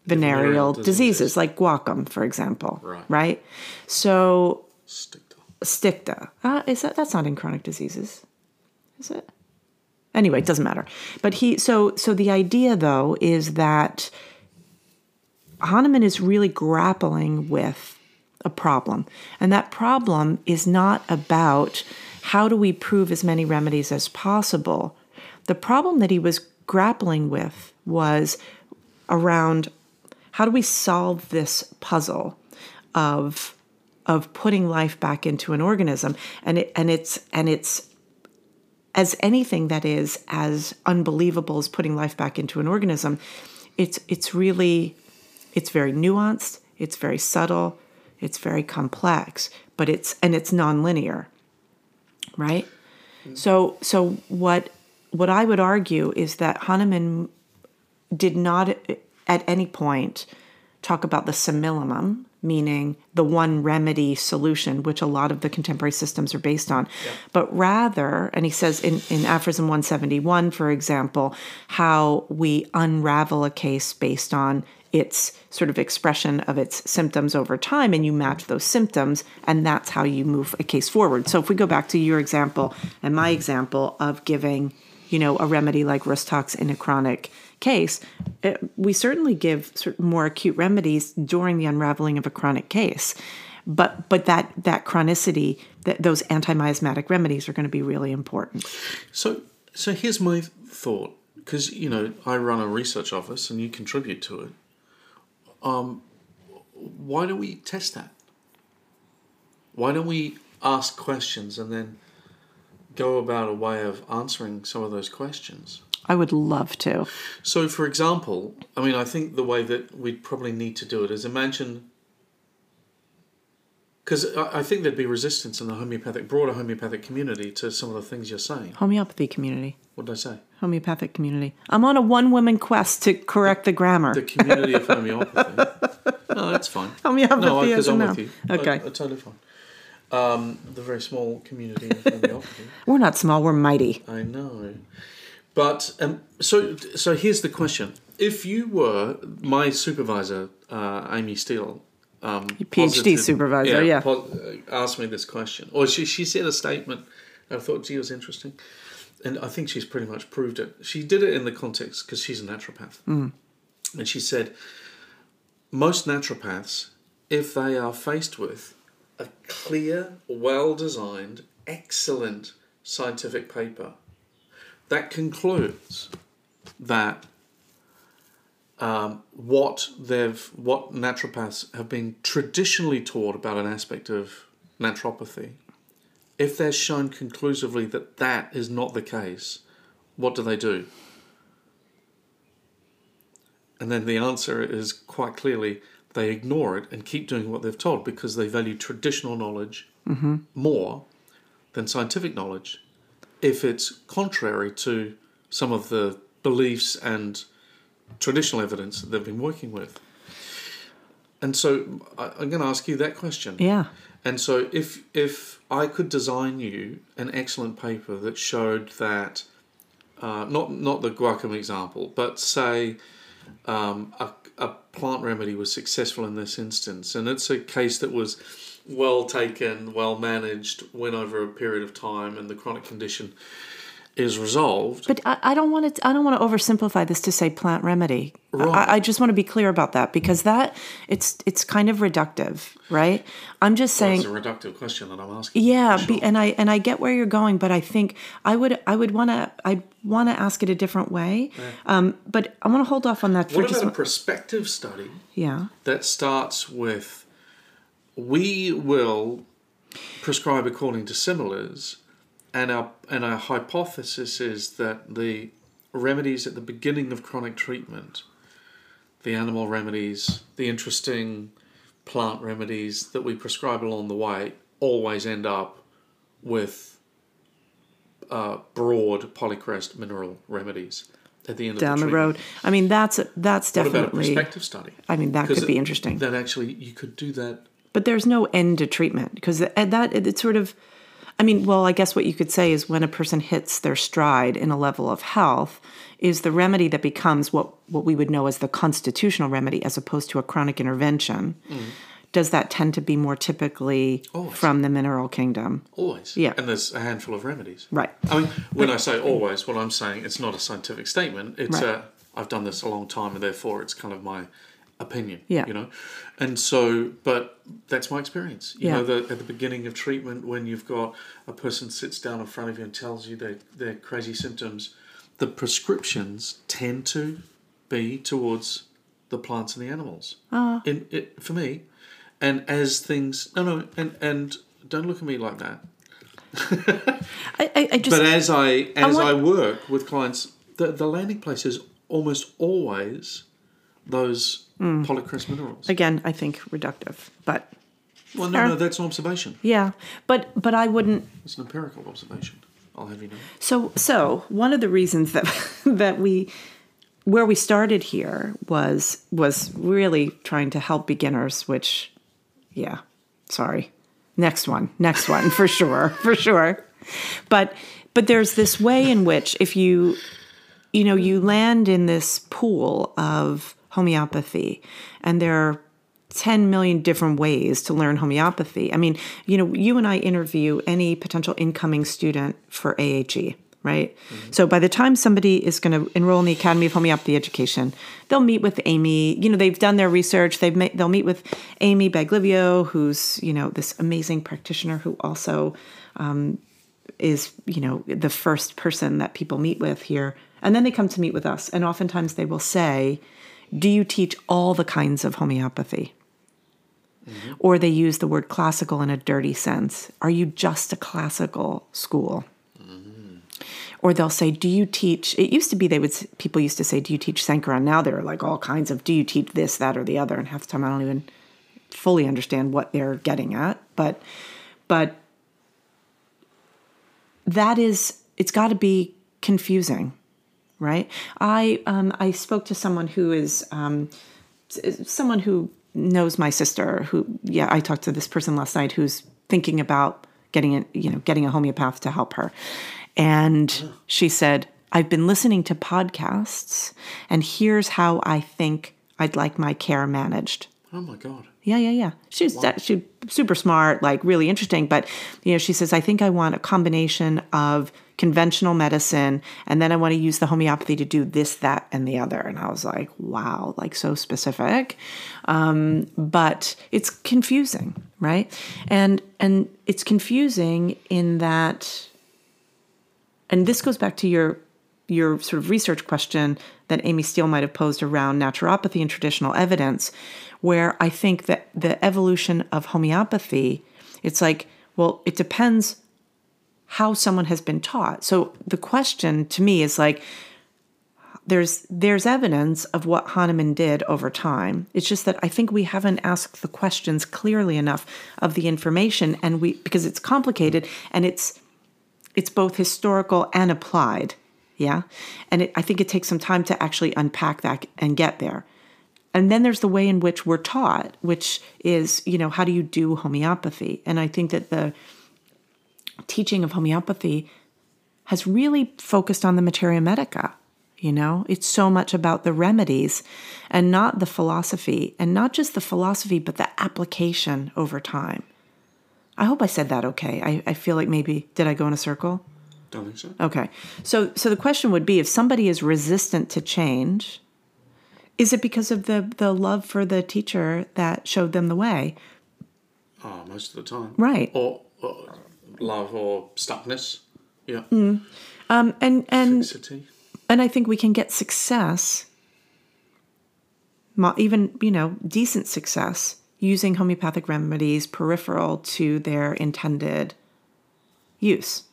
venereal, venereal diseases. diseases. like guaiacum, for example. Right. Right? So Stick to sticta. Uh, is that that's not in chronic diseases, is it? Anyway, it doesn't matter. But he so so the idea though is that Hahnemann is really grappling with a problem, and that problem is not about how do we prove as many remedies as possible. The problem that he was grappling with was around how do we solve this puzzle of of putting life back into an organism and it and it's and it's as anything that is as unbelievable as putting life back into an organism it's it's really it's very nuanced it's very subtle it's very complex but it's and it's nonlinear right? So so what what i would argue is that hahnemann did not at any point talk about the simillimum, meaning the one remedy solution, which a lot of the contemporary systems are based on, but rather, and he says in, in Aphorism 171, for example, how we unravel a case based on its sort of expression of its symptoms over time, and you match those symptoms, and that's how you move a case forward. So if we go back to your example and my example of giving, you know, a remedy like Rhus tox in a chronic case, it, we certainly give sort of more acute remedies during the unraveling of a chronic case. But but that that chronicity, that those antimiasmatic remedies are going to be really important. So, so here's my thought, because you know I run a research office and you contribute to it. Um, why don't we test that? Why don't we ask questions and then go about a way of answering some of those questions? I would love to. So, for example, I mean, I think the way that we'd probably need to do it is imagine. Because I I think there'd be resistance in the homeopathic, broader homeopathic community to some of the things you're saying. Homeopathy community. What did I say? Homeopathic community. I'm on a one woman quest to correct the grammar. The community of homeopathy. No, that's fine. Homeopathy No, because I'm no. with you. Okay. I, totally fine. Um, the very small community of homeopathy. We're not small, we're mighty. I know. But um, so so here's the question: if you were my supervisor, uh, Amie Steel, um, PhD posited- supervisor, yeah. po- uh, asked me this question, or she she said a statement. I thought, gee, was interesting, and I think she's pretty much proved it. She did it in the context because she's a naturopath, Mm. and she said most naturopaths, if they are faced with a clear, well designed, excellent scientific paper that concludes that um, what they've what naturopaths have been traditionally taught about an aspect of naturopathy, if they're shown conclusively that that is not the case, what do they do? And then the answer is quite clearly they ignore it and keep doing what they've told because they value traditional knowledge mm-hmm. more than scientific knowledge if it's contrary to some of the beliefs and traditional evidence that they've been working with. And so I, I'm going to ask you that question. Yeah. And so if if I could design you an excellent paper that showed that uh, not not the guacamole example, but say um, a, a plant remedy was successful in this instance, and it's a case that was well taken, well managed, went over a period of time, and the chronic condition is resolved. But I, I don't want to. I don't want to oversimplify this to say plant remedy. Right. I, I just want to be clear about that because that it's it's kind of reductive, right? I'm just saying. It's a reductive question that I'm asking. Yeah, Sure. be, and I and I get where you're going, but I think I would I would want to I want to ask it a different way. Um, but I want to hold off on that for what just about a one- prospective study yeah. that starts with we will prescribe according to similars and our and our hypothesis is that the remedies at the beginning of chronic treatment the animal remedies the interesting plant remedies that we prescribe along the way always end up with uh, broad polycrest mineral remedies at the end Down of the the, road. I mean, that's that's definitely What about a prospective study? I mean, that could be interesting. That actually you could do that but there's no end to treatment because that it's sort of i mean well i guess what you could say is when a person hits their stride in a level of health is the remedy that becomes what what we would know as the constitutional remedy as opposed to a chronic intervention mm. does that tend to be more typically Always. from the mineral kingdom Always. Yeah. And there's a handful of remedies. right I mean, when I say always, what I'm saying, it's not a scientific statement. It's Right. a, I've done this a long time and therefore it's kind of my opinion. Yeah. You know? And so, but that's my experience. You Yeah. know, the, at the beginning of treatment, when you've got a person sits down in front of you and tells you their, their crazy symptoms, the prescriptions tend to be towards the plants and the animals. Ah. In, it, for me. And as things, no, no, and, and don't look at me like that. i, I, I just But as I as I, want- work with clients, the, the landing place is almost always those Mm. Polycrest minerals. again i think reductive but well, no, no, that's an observation. yeah but but i wouldn't It's an empirical observation. I'll have you know. So, so one of the reasons that that we where we started here was was really trying to help beginners. Which, yeah, sorry, next one, next one for sure, for sure. But but there's this way in which if you you know you land in this pool of homeopathy, and there are 10 million different ways to learn homeopathy. I mean, you know, you and I interview any potential incoming student for AHE, right? So by the time somebody is going to enroll in the Academy of Homeopathy Education, they'll meet with Amy. You know, they've done their research. They've ma- they'll meet with Amy Baglivio, who's you know this amazing practitioner who also um, is you know the first person that people meet with here, and then they come to meet with us, and oftentimes they will say, "Do you teach all the kinds of homeopathy?" Mm-hmm. or they use the word classical in a dirty sense. Are you just a classical school? Mm-hmm. Or they'll say, "Do you teach?" It used to be they would people used to say, "Do you teach Sankaran?" Now there are like all kinds of, "Do you teach this, that, or the other?" And half the time I don't even fully understand what they're getting at. But but that is it's got to be confusing, right? I um, I spoke to someone who is um, someone who knows my sister. Who yeah, I talked to this person last night who's thinking about getting a you know getting a homeopath to help her, and she said, I've been listening to podcasts, and here's how I think I'd like my care managed. Oh my god. Yeah, yeah, yeah. She's she's super smart, like really interesting. But you know, she says, I think I want a combination of conventional medicine, and then I want to use the homeopathy to do this, that, and the other. And I was like, wow, like so specific. Um, but it's confusing, right? And and it's confusing in that, and this goes back to your your sort of research question that Amie Steel might have posed around naturopathy and traditional evidence, where I think that the evolution of homeopathy, it's like, well, it depends how someone has been taught. So the question to me is like, there's there's evidence of what Hahnemann did over time. It's just that I think we haven't asked the questions clearly enough of the information, and we because it's complicated and it's it's both historical and applied. Yeah. And it, I think it takes some time to actually unpack that and get there. And then there's the way in which we're taught, which is, you know, how do you do homeopathy? And I think that the teaching of homeopathy has really focused on the materia medica. You know, it's so much about the remedies and not the philosophy, and not just the philosophy, but the application over time. I hope I said that okay. I, I feel like maybe, did I go in a circle? Don't think so. Okay. So so the question would be if somebody is resistant to change, is it because of the the love for the teacher that showed them the way? Oh, most of the time. Right. Or, or love or stuckness. Yeah. Um and and Fixity. and I think we can get success even, you know, decent success using homeopathic remedies peripheral to their intended use.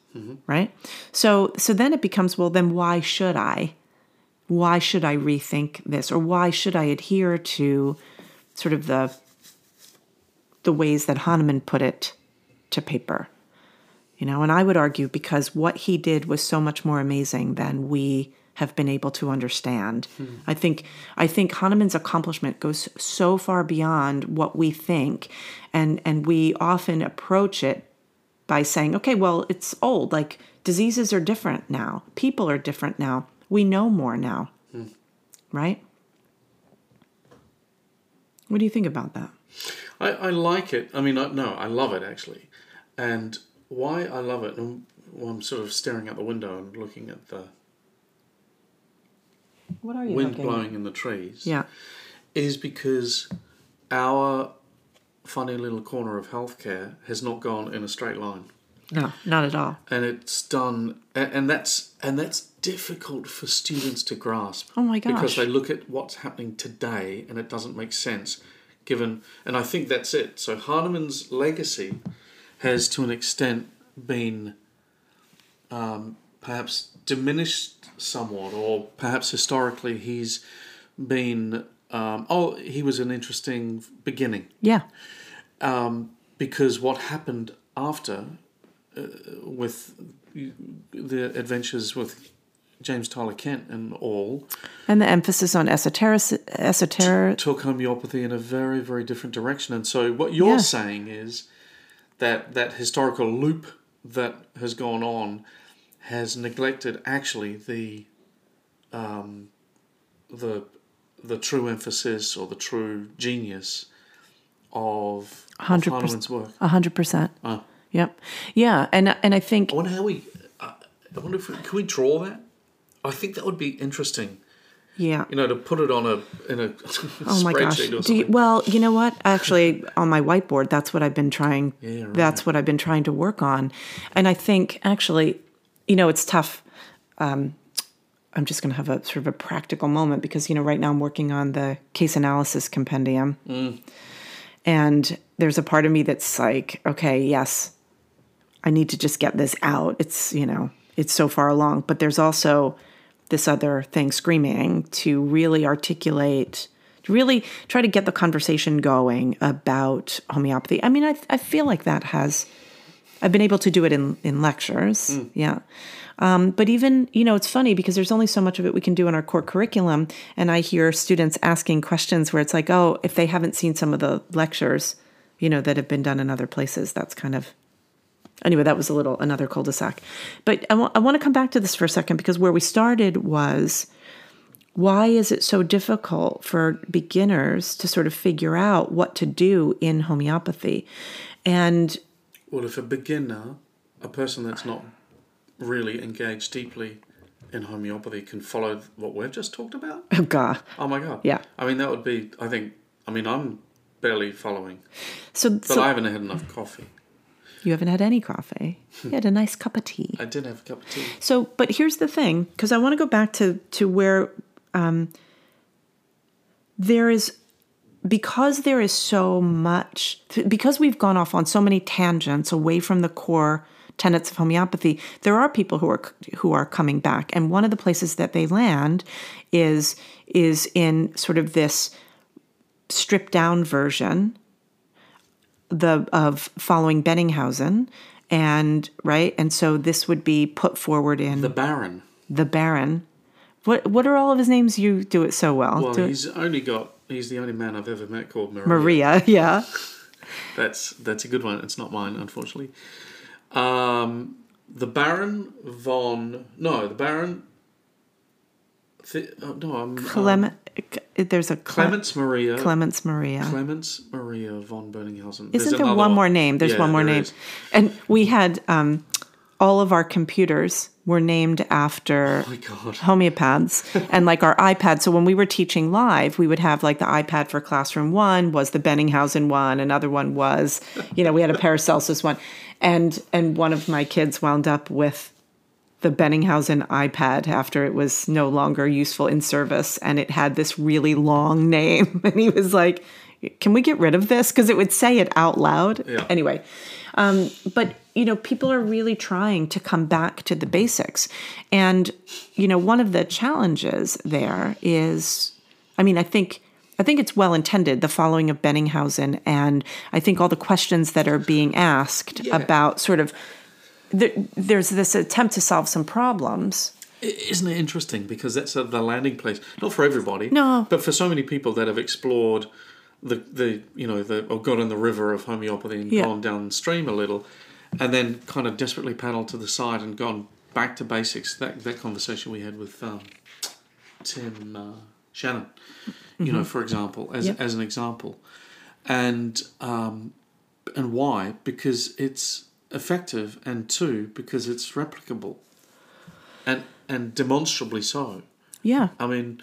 Right? So so then it becomes well then why should I? Why should I rethink this or why should I adhere to sort of the the ways that Hahnemann put it to paper? You know, and I would argue because what he did was so much more amazing than we have been able to understand. Hmm. I think I think Hahnemann's accomplishment goes so far beyond what we think and and we often approach it by saying, okay, well, it's old. Like diseases are different now. People are different now. We know more now. Hmm. Right? What do you think about that? I, I like it. I mean, I, no, I love it actually. And why I love it, and well, I'm sort of staring out the window and looking at the What are you wind looking blowing in the trees, Yeah. is because our funny little corner of healthcare has not gone in a straight line. No, not at all. and it's done and, that's and that's difficult for students to grasp Oh my gosh! because they look at what's happening today and it doesn't make sense given and i think that's it so hahnemann's legacy has to an extent been um, perhaps diminished somewhat or perhaps historically he's been um, oh he was an interesting beginning Yeah. um, because what happened after uh, with the adventures with James Tyler Kent and all And the emphasis on esoteric, esoteric. took homeopathy in a very very different direction and so what you're Yeah. saying is that that historical loop that has gone on has neglected actually the um, the the true emphasis or the true genius of, of 100%. Hahnemann's work. A hundred percent. Oh. Yep. Yeah, and and I think I wonder how we. Uh, I wonder if we, can we draw that. I think that would be interesting. Yeah. You know, to put it on a in a Oh my gosh. spreadsheet or Do you, well, you know what? Actually, on my whiteboard, that's what I've been trying. Yeah, right. That's what I've been trying to work on, and I think actually, you know, it's tough. Um, I'm just going to have a sort of a practical moment because you know right now I'm working on the case analysis compendium, Mm. and there's a part of me that's like, okay, yes, I need to just get this out. It's you know it's so far along, but there's also this other thing screaming to really articulate to really try to get the conversation going about homeopathy. I mean, I, I feel like that has, I've been able to do it in, in lectures. Yeah. Um, but even, you know, it's funny because there's only so much of it we can do in our core curriculum. And I hear students asking questions where it's like, oh, if they haven't seen some of the lectures, you know, that have been done in other places, that's kind of anyway, that was a little another cul-de-sac. But I want want to come back to this for a second because where we started was why is it so difficult for beginners to sort of figure out what to do in homeopathy? And Well, if a beginner, a person that's not really engaged deeply in homeopathy, can follow what we've just talked about, oh god, oh my god! Yeah. I mean, that would be. I think. I mean, I'm barely following, so, but so I haven't had enough coffee. You haven't had any coffee. You had a nice cup of tea. I did have a cup of tea. So, but here's the thing, because I want to go back to to where um, there is because there is so much because we've gone off on so many tangents away from the core tenets of homeopathy. There are people who are who are coming back, and one of the places that they land is is in sort of this stripped down version the of following Boenninghausen and right and so this would be put forward in The Baron. the, Baron. What what are all of his names? You do it so well. Well, Do it- he's only got. He's the only man I've ever met called Maria. Maria, yeah. That's that's a good one. It's not mine, unfortunately. Um, the Baron von no, the Baron. Th- oh, no, I'm um, Clement. There's a Cle- Clemens Maria. Clemens Maria. Clemens Maria von Boenninghausen. Isn't there one, more name? There's Yeah, one more name. is. And we had um, all of our computers were named after Oh homeopaths and like our iPad. So when we were teaching live, we would have like the iPad for classroom one was the Boenninghausen one, another one was, you know, we had a Paracelsus one. And and one of my kids wound up with the Boenninghausen iPad after it was no longer useful in service and it had this really long name. And he was like, Can we get rid of this? Because it would say it out loud. Yeah. Anyway. Um, but you know, people are really trying to come back to the basics. And, you know, one of the challenges there is I mean, I think I think it's well intended, the following of Boenninghausen, and I think all the questions that are being asked Yeah. about sort of there, there's this attempt to solve some problems. Isn't it interesting? Because that's uh, the landing place, not for everybody, No. but for so many people that have explored the the you know the or got in the river of homeopathy and Yeah. gone downstream a little, and then kind of desperately paddled to the side and gone back to basics. That that conversation we had with um, Tim uh, Shannon, you know, for example, as Mm-hmm. Yep. as an example, and um, and why? Because it's effective, and two, because it's replicable, and and demonstrably so. Yeah. I mean,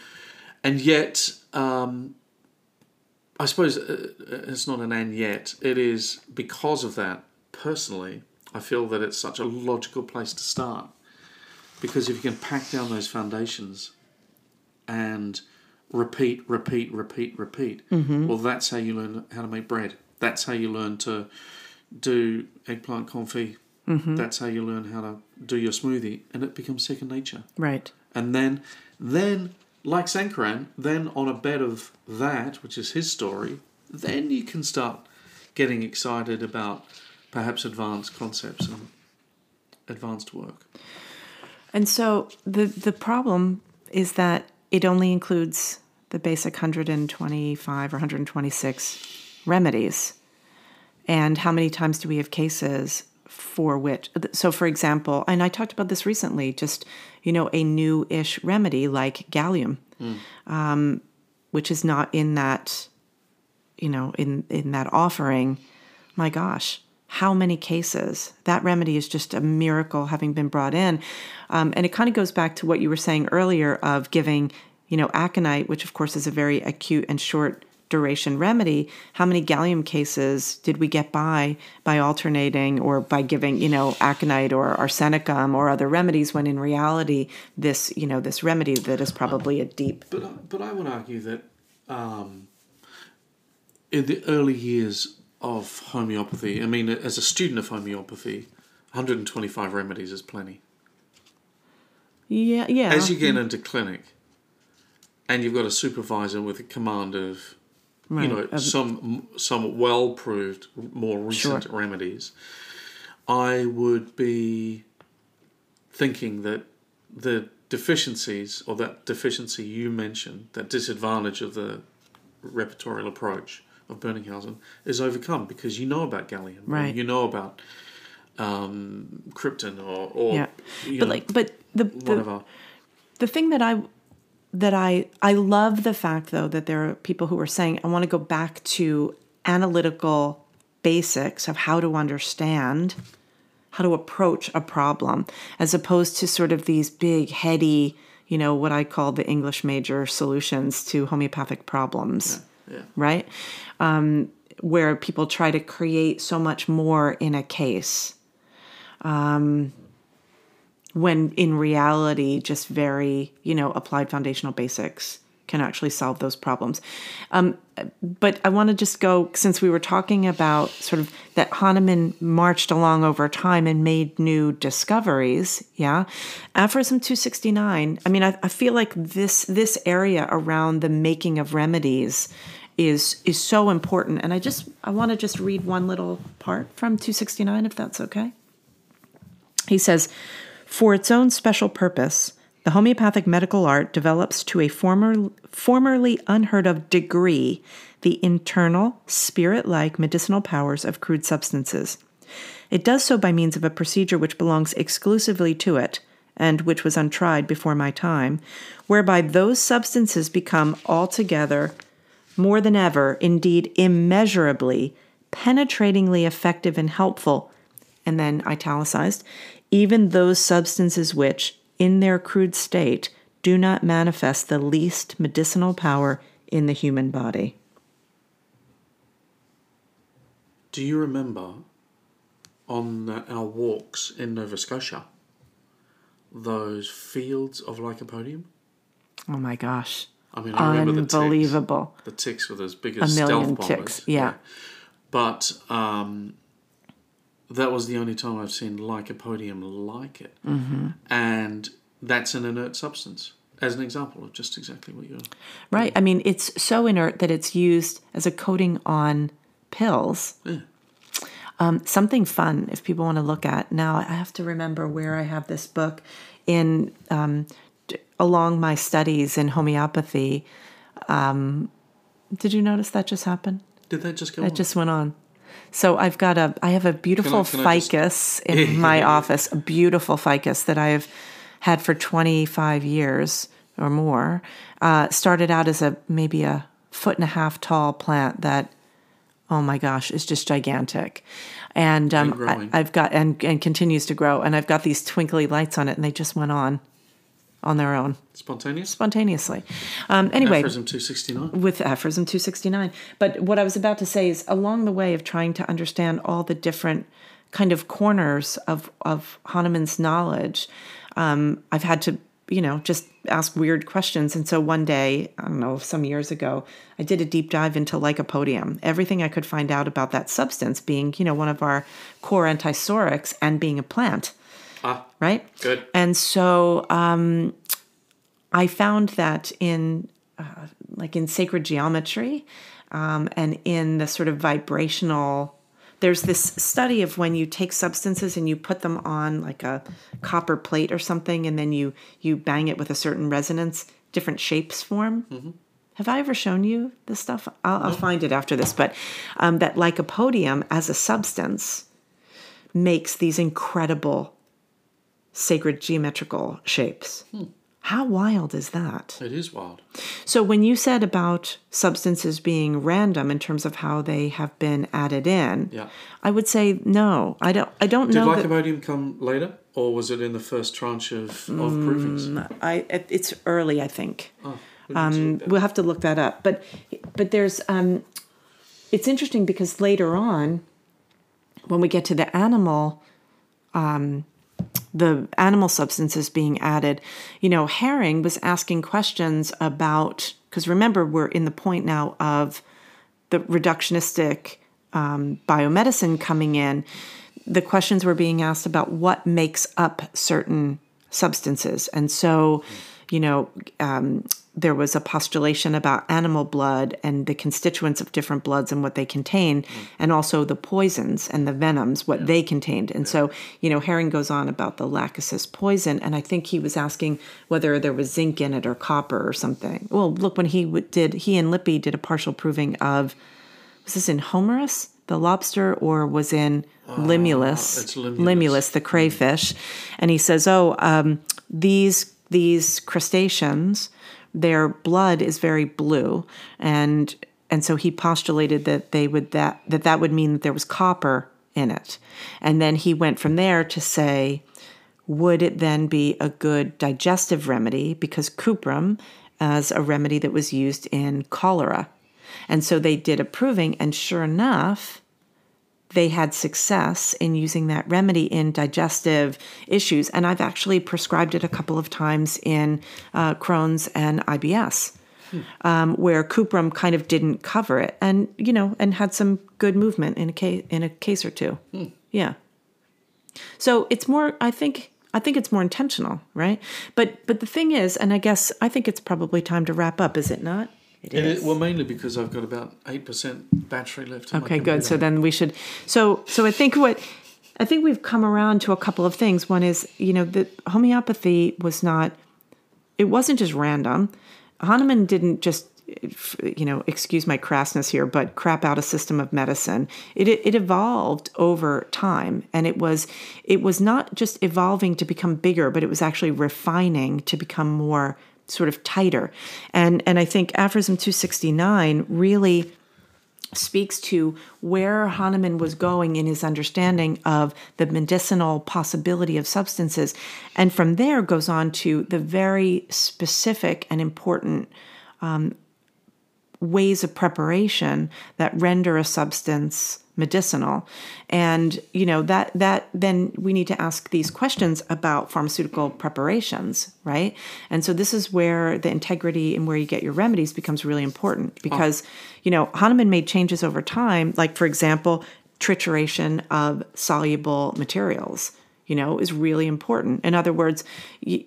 and yet, um, I suppose uh, uh, it's not an and yet. It is because of that. Personally, I feel that it's such a logical place to start, because if you can pack down those foundations, and repeat, repeat, repeat, repeat, well, that's how you learn how to make bread. That's how you learn to do eggplant confit. Mm-hmm. That's how you learn how to do your smoothie, and it becomes second nature Right. and then then like Sankaran, then on a bed of that, which is his story, then you can start getting excited about perhaps advanced concepts and advanced work. And so the the problem is that it only includes the basic 125 or 126 remedies. And how many times do we have cases for which so for example, and I talked about this recently, just you know, a new-ish remedy like gallium, um, which is not in that you know, in in that offering, my gosh, how many cases? That remedy is just a miracle having been brought in, um, and it kind of goes back to what you were saying earlier of giving, you know, aconite, which of course is a very acute and short duration remedy. How many gallium cases did we get by by alternating or by giving, you know, aconite or arsenicum or other remedies when in reality this, you know, this remedy that is probably a deep But I- but I would argue that um, in the early years of homeopathy, I mean, as a student of homeopathy, 125 remedies is plenty. yeah yeah As you get into clinic, and you've got a supervisor with a command of, you know, of- some some well proved, more recent Sure. remedies, I would be thinking that the deficiencies or that deficiency you mentioned, that disadvantage of the repertorial approach of Boenninghausen, is overcome because you know about gallium, Right. You know about um, krypton or, or Yeah. But know, like but the, the whatever. the thing that I that I I love the fact though that there are people who are saying I want to go back to analytical basics of how to understand how to approach a problem as opposed to sort of these big heady you know what I call the English major solutions to homeopathic problems yeah. right um, where people try to create so much more in a case um, when in reality just very you know applied foundational basics can actually solve those problems. Um, but i want to just go since we were talking about sort of that hahnemann marched along over time and made new discoveries yeah aphorism 269 i mean i, I feel like this this area around the making of remedies is is so important. And i just i want to just read one little part from 269 if that's okay. He says, for its own special purpose, the homeopathic medical art develops to a former, formerly unheard of degree the internal, spirit like medicinal powers of crude substances. It does so by means of a procedure which belongs exclusively to it, and which was untried before my time, whereby those substances become altogether, more than ever, indeed immeasurably, penetratingly effective and helpful, and then italicized, even those substances which, in their crude state, do not manifest the least medicinal power in the human body. Do you remember on our walks in Nova Scotia those fields of lycopodium? Oh my gosh. I mean, I remember the ticks. Unbelievable. The ticks were as big A as million stealth bombers. ticks, yeah. But um, that was the only time I've seen lycopodium like it. Mm-hmm. And that's an inert substance, as an example of just exactly what you're. Right. I mean, it's so inert that it's used as a coating on pills. Yeah. Um, something fun if people want to look at. Now, I have to remember where I have this book in um, d- along my studies in homeopathy. Um, did you notice that just happened? Did that just go It just went on. So I've got a I have a beautiful can I just- ficus in my office, a beautiful ficus that I've had for 25 years or more. Uh, started out as a maybe a foot and a half tall plant that oh my gosh is just gigantic. And um, And. I, I've got and and continues to grow and I've got these twinkly lights on it and they just went on on their own Spontaneous? spontaneously. Um, anyway, Aphorism 269. with aphorism 269 but what i was about to say is along the way of trying to understand all the different kind of corners of of hahnemann's knowledge um, i've had to you know just ask weird questions and so one day i don't know some years ago i did a deep dive into lycopodium everything i could find out about that substance being you know one of our core antisorics and being a plant Ah, right good. and so um, I found that in uh, like in sacred geometry um, and in the sort of vibrational. There's this study of when you take substances and you put them on like a copper plate or something, and then you you bang it with a certain resonance, different shapes form. Have I ever shown you this stuff? I'll, I'll find it after this. But um, that lycopodium as a substance makes these incredible sacred geometrical shapes. How wild is that? It is wild. So, when you said about substances being random in terms of how they have been added in, Yeah. I would say no. I don't. I don't Did know. that, lycopodium come later, or was it in the first tranche of, of Mm, provings? I it's early. I think. Oh, Um, we'll have to look that up. But but there's um, it's interesting because later on, when we get to the animal, um, the animal substances being added, you know, Hering was asking questions about because remember we're in the point now of the reductionistic um, biomedicine coming in. The questions were being asked about what makes up certain substances, and so, you know, um, there was a postulation about animal blood and the constituents of different bloods and what they contain, and also the poisons and the venoms, what they contained. And so, you know, Hering goes on about the lachesis poison, and I think he was asking whether there was zinc in it or copper or something. Well, look, when he w- did, he and Lippe did a partial proving of, was this in Homarus? the lobster or was in Limulus, Ah, it's Limulus. Limulus, the crayfish, and he says, "Oh, um, these these crustaceans, their blood is very blue, and and so he postulated that they would that that that would mean that there was copper in it, and then he went from there to say." would it then be a good digestive remedy? Because cuprum as a remedy that was used in cholera. And so they did a proving and sure enough they had success in using that remedy in digestive issues. And i've actually prescribed it a couple of times in uh, crohn's and ibs um, where cuprum kind of didn't cover it and you know and had some good movement in a case in a case or two. Yeah. So it's more i think i think it's more intentional right? But but the thing is and i guess i think it's probably time to wrap up is it not It is. Well, mainly because I've got about eight percent battery left. okay good so then we should so so i think what i think we've come around to a couple of things one is you know the homeopathy was not it wasn't just random hahnemann didn't just you know excuse my crassness here but crap out a system of medicine it, it evolved over time and it was it was not just evolving to become bigger but it was actually refining to become more sort of tighter and and i think aphorism 269 really speaks to where Hahnemann was going in his understanding of the medicinal possibility of substances. And from there goes on to the very specific and important um, ways of preparation that render a substance medicinal. And you know that that then we need to ask these questions about pharmaceutical preparations right? And so this is where the integrity and where you get your remedies becomes really important because you know hahnemann made changes over time like for example trituration of soluble materials you know is really important. In other words y-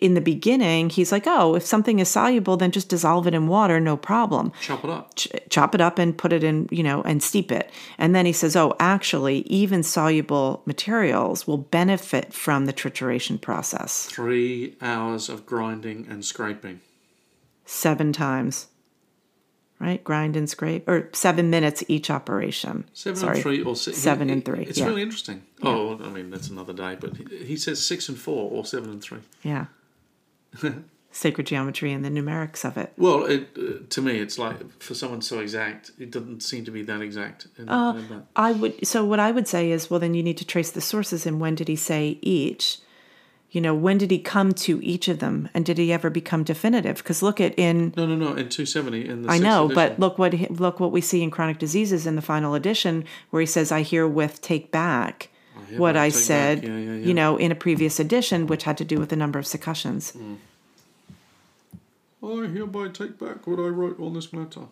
in the beginning he's like oh if something is soluble then just dissolve it in water no problem chop it up. ch- chop it up and put it in, you know, and steep it. And then he says, oh, actually, even soluble materials will benefit from the trituration process Three hours of grinding and scraping. seven times, right? Grind and scrape, or seven minutes each operation. Seven Sorry. and three or six. Seven and three, It's yeah. really interesting. Oh, I mean that's another day, but he, he says six and four or seven and three. Yeah. Sacred geometry and the numerics of it. Well, it, uh, to me, it's like for someone so exact, it doesn't seem to be that exact. In, Uh, in that. I would so what I would say is well then you need to trace the sources and when did he say each? You know, when did he come to each of them and did he ever become definitive? Because look at in No, no, no. In two seventy, in the I know, edition. but look what look what we see in chronic diseases in the final edition where he says I herewith take back what I said, Yeah, yeah, yeah. you know, in a previous edition which had to do with the number of succussions. I hereby take back what I wrote on this matter.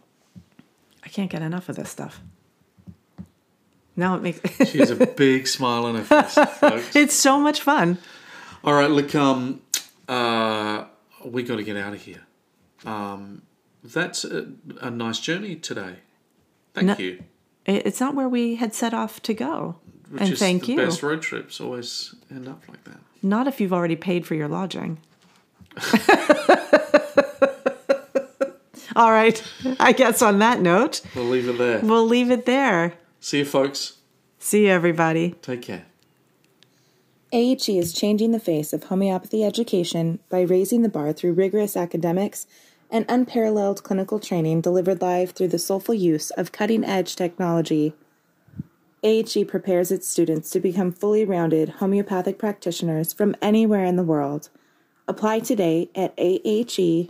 I can't get enough of this stuff. Now it makes She has a big smile on her face, folks. it's so much fun. All right, look, um, uh, we got to get out of here. Um, that's a, a nice journey today. Thank No- you. It's not where we had set off to go. Which and is thank the you. best road trips always end up like that. Not if you've already paid for your lodging. All right. I guess on that note, We'll leave it there. we'll leave it there. See you, folks. See you, everybody. Take care. AHE is changing the face of homeopathy education by raising the bar through rigorous academics and unparalleled clinical training delivered live through the soulful use of cutting edge technology. AHE prepares its students to become fully rounded homeopathic practitioners from anywhere in the world. Apply today at ahe.online.